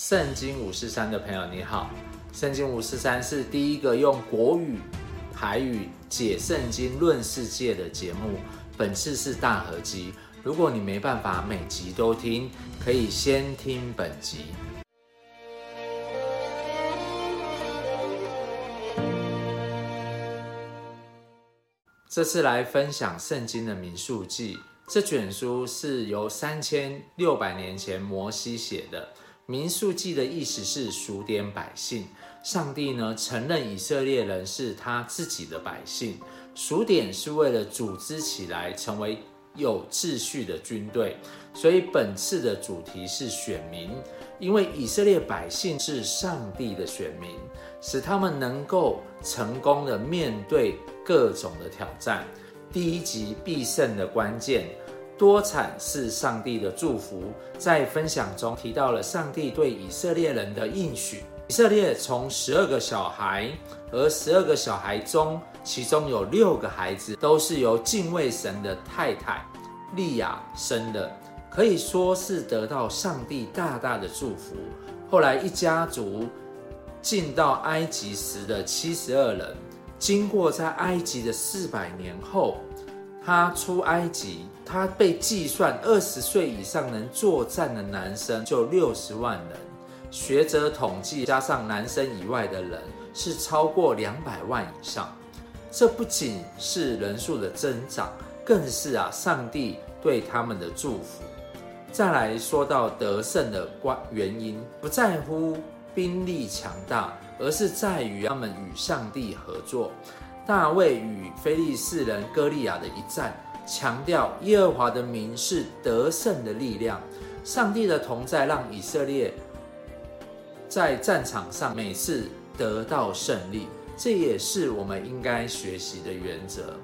圣经五四三的朋友，你好。圣经五四三是第一个用国语、台语解圣经、论世界的节目。本次是大合集，如果你没办法每集都听，可以先听本集。这次来分享圣经的民数记，这卷书是由三千六百年前摩西写的。民数记的意思是数点百姓。上帝呢，承认以色列人是他自己的百姓，数点是为了组织起来成为有秩序的军队。所以本次的主题是选民，因为以色列百姓是上帝的选民，使他们能够成功的面对各种的挑战。第一集必胜的关键。多产是上帝的祝福，在分享中提到了上帝对以色列人的应许。以色列从十二个小孩，而十二个小孩中，其中有六个孩子都是由敬畏神的太太利亚生的，可以说是得到上帝大大的祝福。后来一家族进到埃及时的七十二人，经过在埃及的四百年后。他出埃及，他被计算二十岁以上能作战的男生就六十万人。学者统计，加上男生以外的人是超过两百万以上。这不仅是人数的增长，更是啊上帝对他们的祝福。再来说到得胜的关原因，不在乎兵力强大，而是在于他们与上帝合作。大卫与非利士人歌利亚的一战，强调耶和华的名是得胜的力量。上帝的同在让以色列在战场上每次得到胜利，这也是我们应该学习的原则。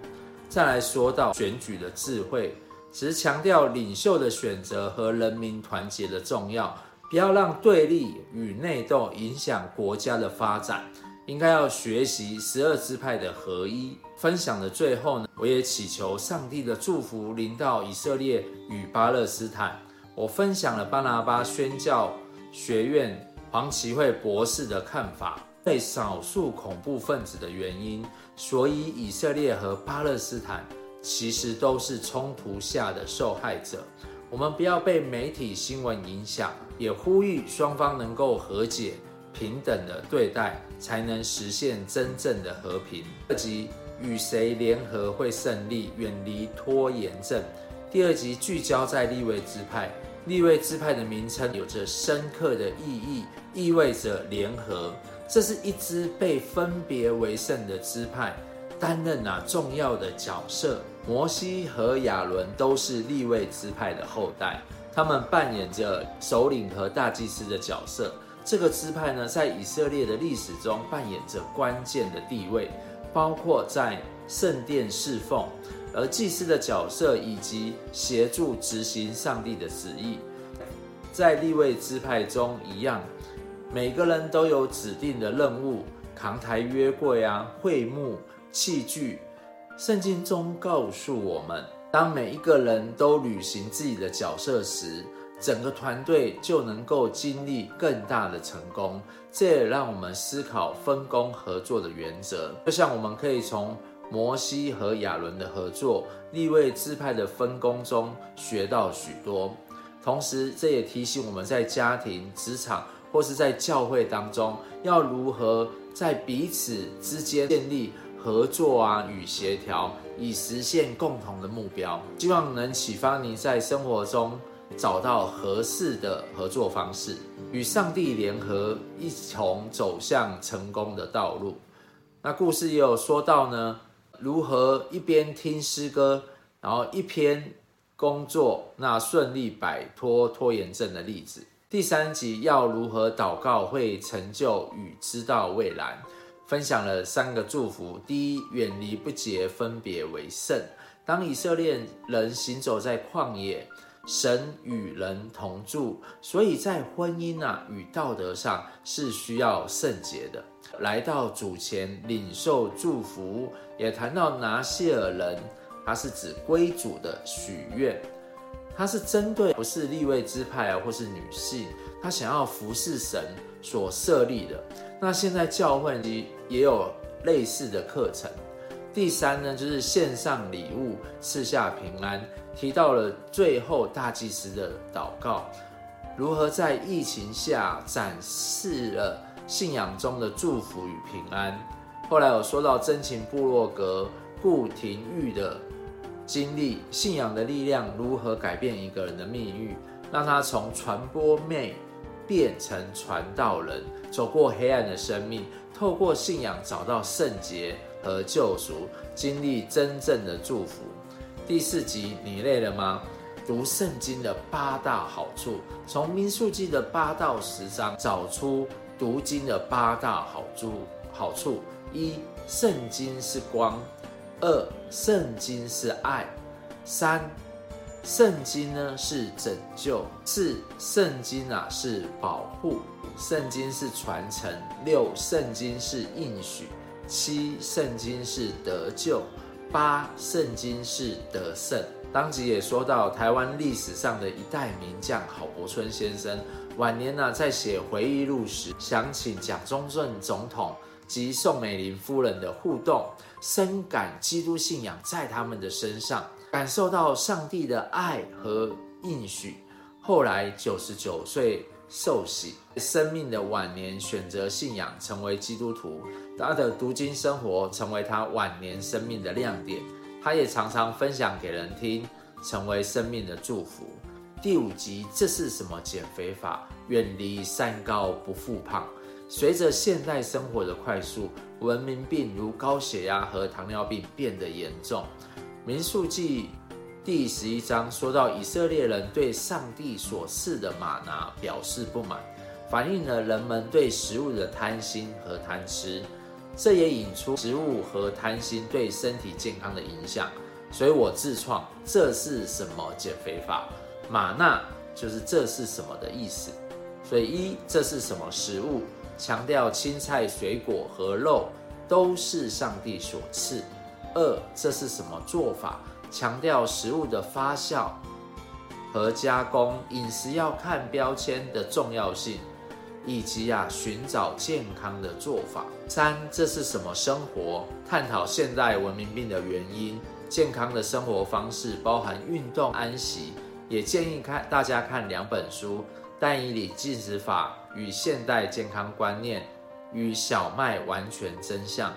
再来说到选举的智慧，只是强调领袖的选择和人民团结的重要，不要让对立与内斗影响国家的发展。应该要学习十二支派的合一。分享的最后呢，我也祈求上帝的祝福临到以色列与巴勒斯坦。我分享了巴拿巴宣教学院黄启慧博士的看法，被少数恐怖分子的原因，所以以色列和巴勒斯坦其实都是冲突下的受害者。我们不要被媒体新闻影响，也呼吁双方能够和解。平等的对待，才能实现真正的和平。第二集与谁联合会胜利？远离拖延症。第二集聚焦在利未支派，利未支派的名称有着深刻的意义，意味着联合。这是一支被分别为圣的支派，担任啊重要的角色。摩西和亚伦都是利未支派的后代，他们扮演着首领和大祭司的角色。这个支派呢，在以色列的历史中扮演着关键的地位，包括在圣殿侍奉，而祭司的角色以及协助执行上帝的旨意。在立位支派中一样，每个人都有指定的任务，扛抬约柜啊、会幕、器具。圣经中告诉我们，当每一个人都履行自己的角色时，整个团队就能够经历更大的成功，这也让我们思考分工合作的原则。就像我们可以从摩西和亚伦的合作、利未支派的分工中学到许多。同时，这也提醒我们在家庭、职场或是在教会当中，要如何在彼此之间建立合作啊与协调，以实现共同的目标。希望能启发你在生活中。找到合适的合作方式，与上帝联合，一同走向成功的道路。那故事也有说到呢，如何一边听诗歌，然后一边工作，那顺利摆脱拖延症的例子。第三集要如何祷告会成就与知道未来，分享了三个祝福：第一，远离不洁，分别为圣。当以色列人行走在旷野。神与人同住，所以在婚姻啊与道德上是需要圣洁的。来到主前领受祝福，也谈到拿细耳人，他是指归主的许愿。它是针对不是立位支派啊，或是女性，她想要服侍神所设立的。那现在教会也有类似的课程。第三呢，就是献上礼物，赐下平安。提到了最后大祭司的祷告，如何在疫情下展示了信仰中的祝福与平安。后来有说到真情部落格顾廷玉的经历，信仰的力量如何改变一个人的命运，让他从传播妹变成传道人，走过黑暗的生命，透过信仰找到圣洁和救赎，经历真正的祝福。第四集，你累了吗？读圣经的八大好处，从民数记的八到十章找出读经的八大好处。好处一，圣经是光；二，圣经是爱；三，圣经呢是拯救；四，圣经啊是保护；圣经是传承；六，圣经是应许；七，圣经是得救。八圣经是得胜。当即也说到，台湾历史上的一代名将郝柏村先生晚年呢，在写回忆录时，想起蒋中正总统及宋美龄夫人的互动，深感基督信仰在他们的身上，感受到上帝的爱和应许。后来九十九岁受洗，生命的晚年选择信仰，成为基督徒。他的读经生活成为他晚年生命的亮点，他也常常分享给人听，成为生命的祝福。第五集，这是什么减肥法？远离三高不复胖。随着现代生活的快速，文明病如高血压和糖尿病变得严重。民宿记第十一章说到，以色列人对上帝所赐的吗哪表示不满，反映了人们对食物的贪心和贪吃。这也引出食物和贪心对身体健康的影响，所以我自创这是什么减肥法？吗哪就是这是什么的意思。所以一这是什么食物？强调青菜、水果和肉都是上帝所赐。二这是什么做法？强调食物的发酵和加工，饮食要看标签的重要性。以及啊，寻找健康的做法。三，这是什么生活？探讨现代文明病的原因。健康的生活方式包含运动、安息。也建议看大家看两本书，《但以理禁食法与现代健康观念》与《小麦完全真相》。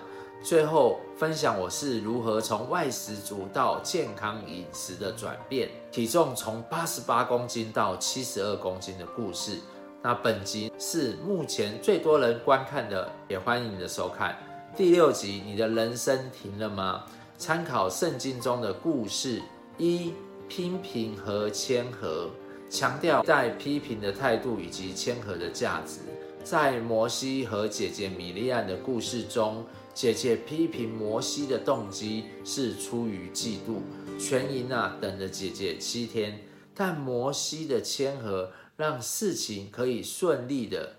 最后分享我是如何从外食族到健康饮食的转变，体重从八十八公斤到七十二公斤的故事。那本集是目前最多人观看的，也欢迎你的收看。第六集，你的人生停了吗？参考圣经中的故事，一批评和谦和，强调在批评的态度以及谦和的价值。在摩西和姐姐米利安的故事中，姐姐批评摩西的动机是出于嫉妒，全营啊等着姐姐七天，但摩西的谦和。让事情可以顺利的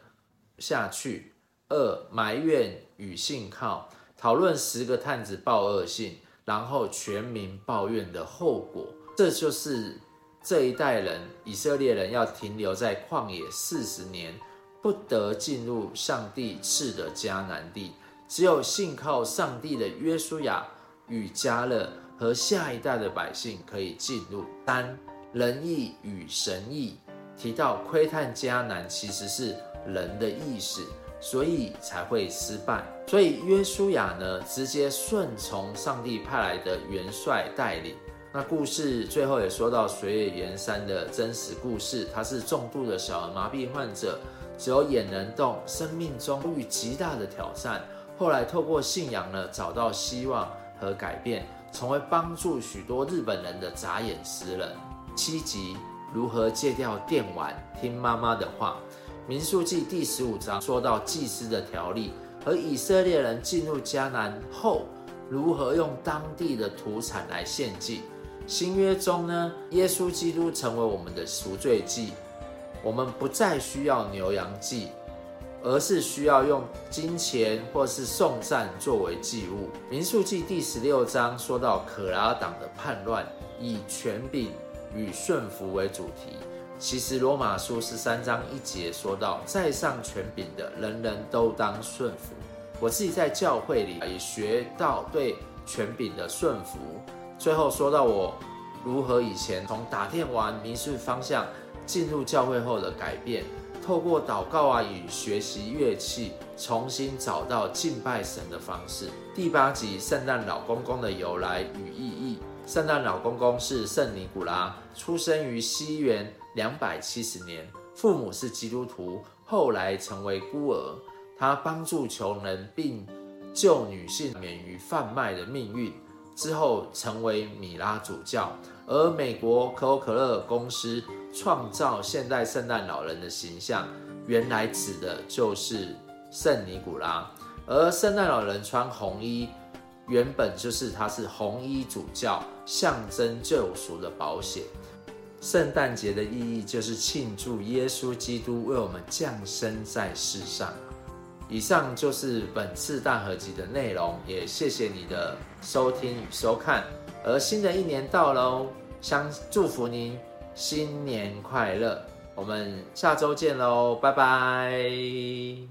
下去。二、埋怨与信靠，讨论十个探子报恶信，然后全民抱怨的后果。这就是这一代人以色列人要停留在旷野四十年，不得进入上帝赐的迦南地。只有信靠上帝的约书亚与迦勒和下一代的百姓可以进入。三、仁义与神义。提到窥探迦南其实是人的意识，所以才会失败。所以约书亚呢，直接顺从上帝派来的元帅带领。那故事最后也说到水野源三的真实故事，他是重度的小儿麻痹患者，只有眼能动，生命中遇极大的挑战。后来透过信仰呢，找到希望和改变，成为帮助许多日本人的眨眼诗人。七集。如何戒掉电玩，听妈妈的话？民数记第十五章说到祭司的条例和以色列人进入迦南后，如何用当地的土产来献祭。新约中呢，耶稣基督成为我们的赎罪祭，我们不再需要牛羊祭，而是需要用金钱或是颂赞作为祭物。民数记第十六章说到可拉党的叛乱，以权柄。与顺服为主题。其实罗马书十三章一节说到，在上权柄的人人都当顺服。我自己在教会里也学到对权柄的顺服。最后说到我如何以前从打电玩迷失方向，进入教会后的改变，透过祷告啊与学习乐器，重新找到敬拜神的方式。第八集圣诞老公公的由来与意义。圣诞老公公是圣尼古拉，出生于西元两百七十年，父母是基督徒，后来成为孤儿。他帮助穷人，并救女性免于贩卖的命运，之后成为米拉主教。而美国可口可乐公司创造现代圣诞老人的形象，原来指的就是圣尼古拉。而圣诞老人穿红衣，原本就是他是红衣主教，象征救赎的保险。圣诞节的意义就是庆祝耶稣基督为我们降生在世上。以上就是本次大合集的内容，也谢谢你的收听与收看。而新的一年到喽，相祝福您新年快乐！我们下周见喽，拜拜。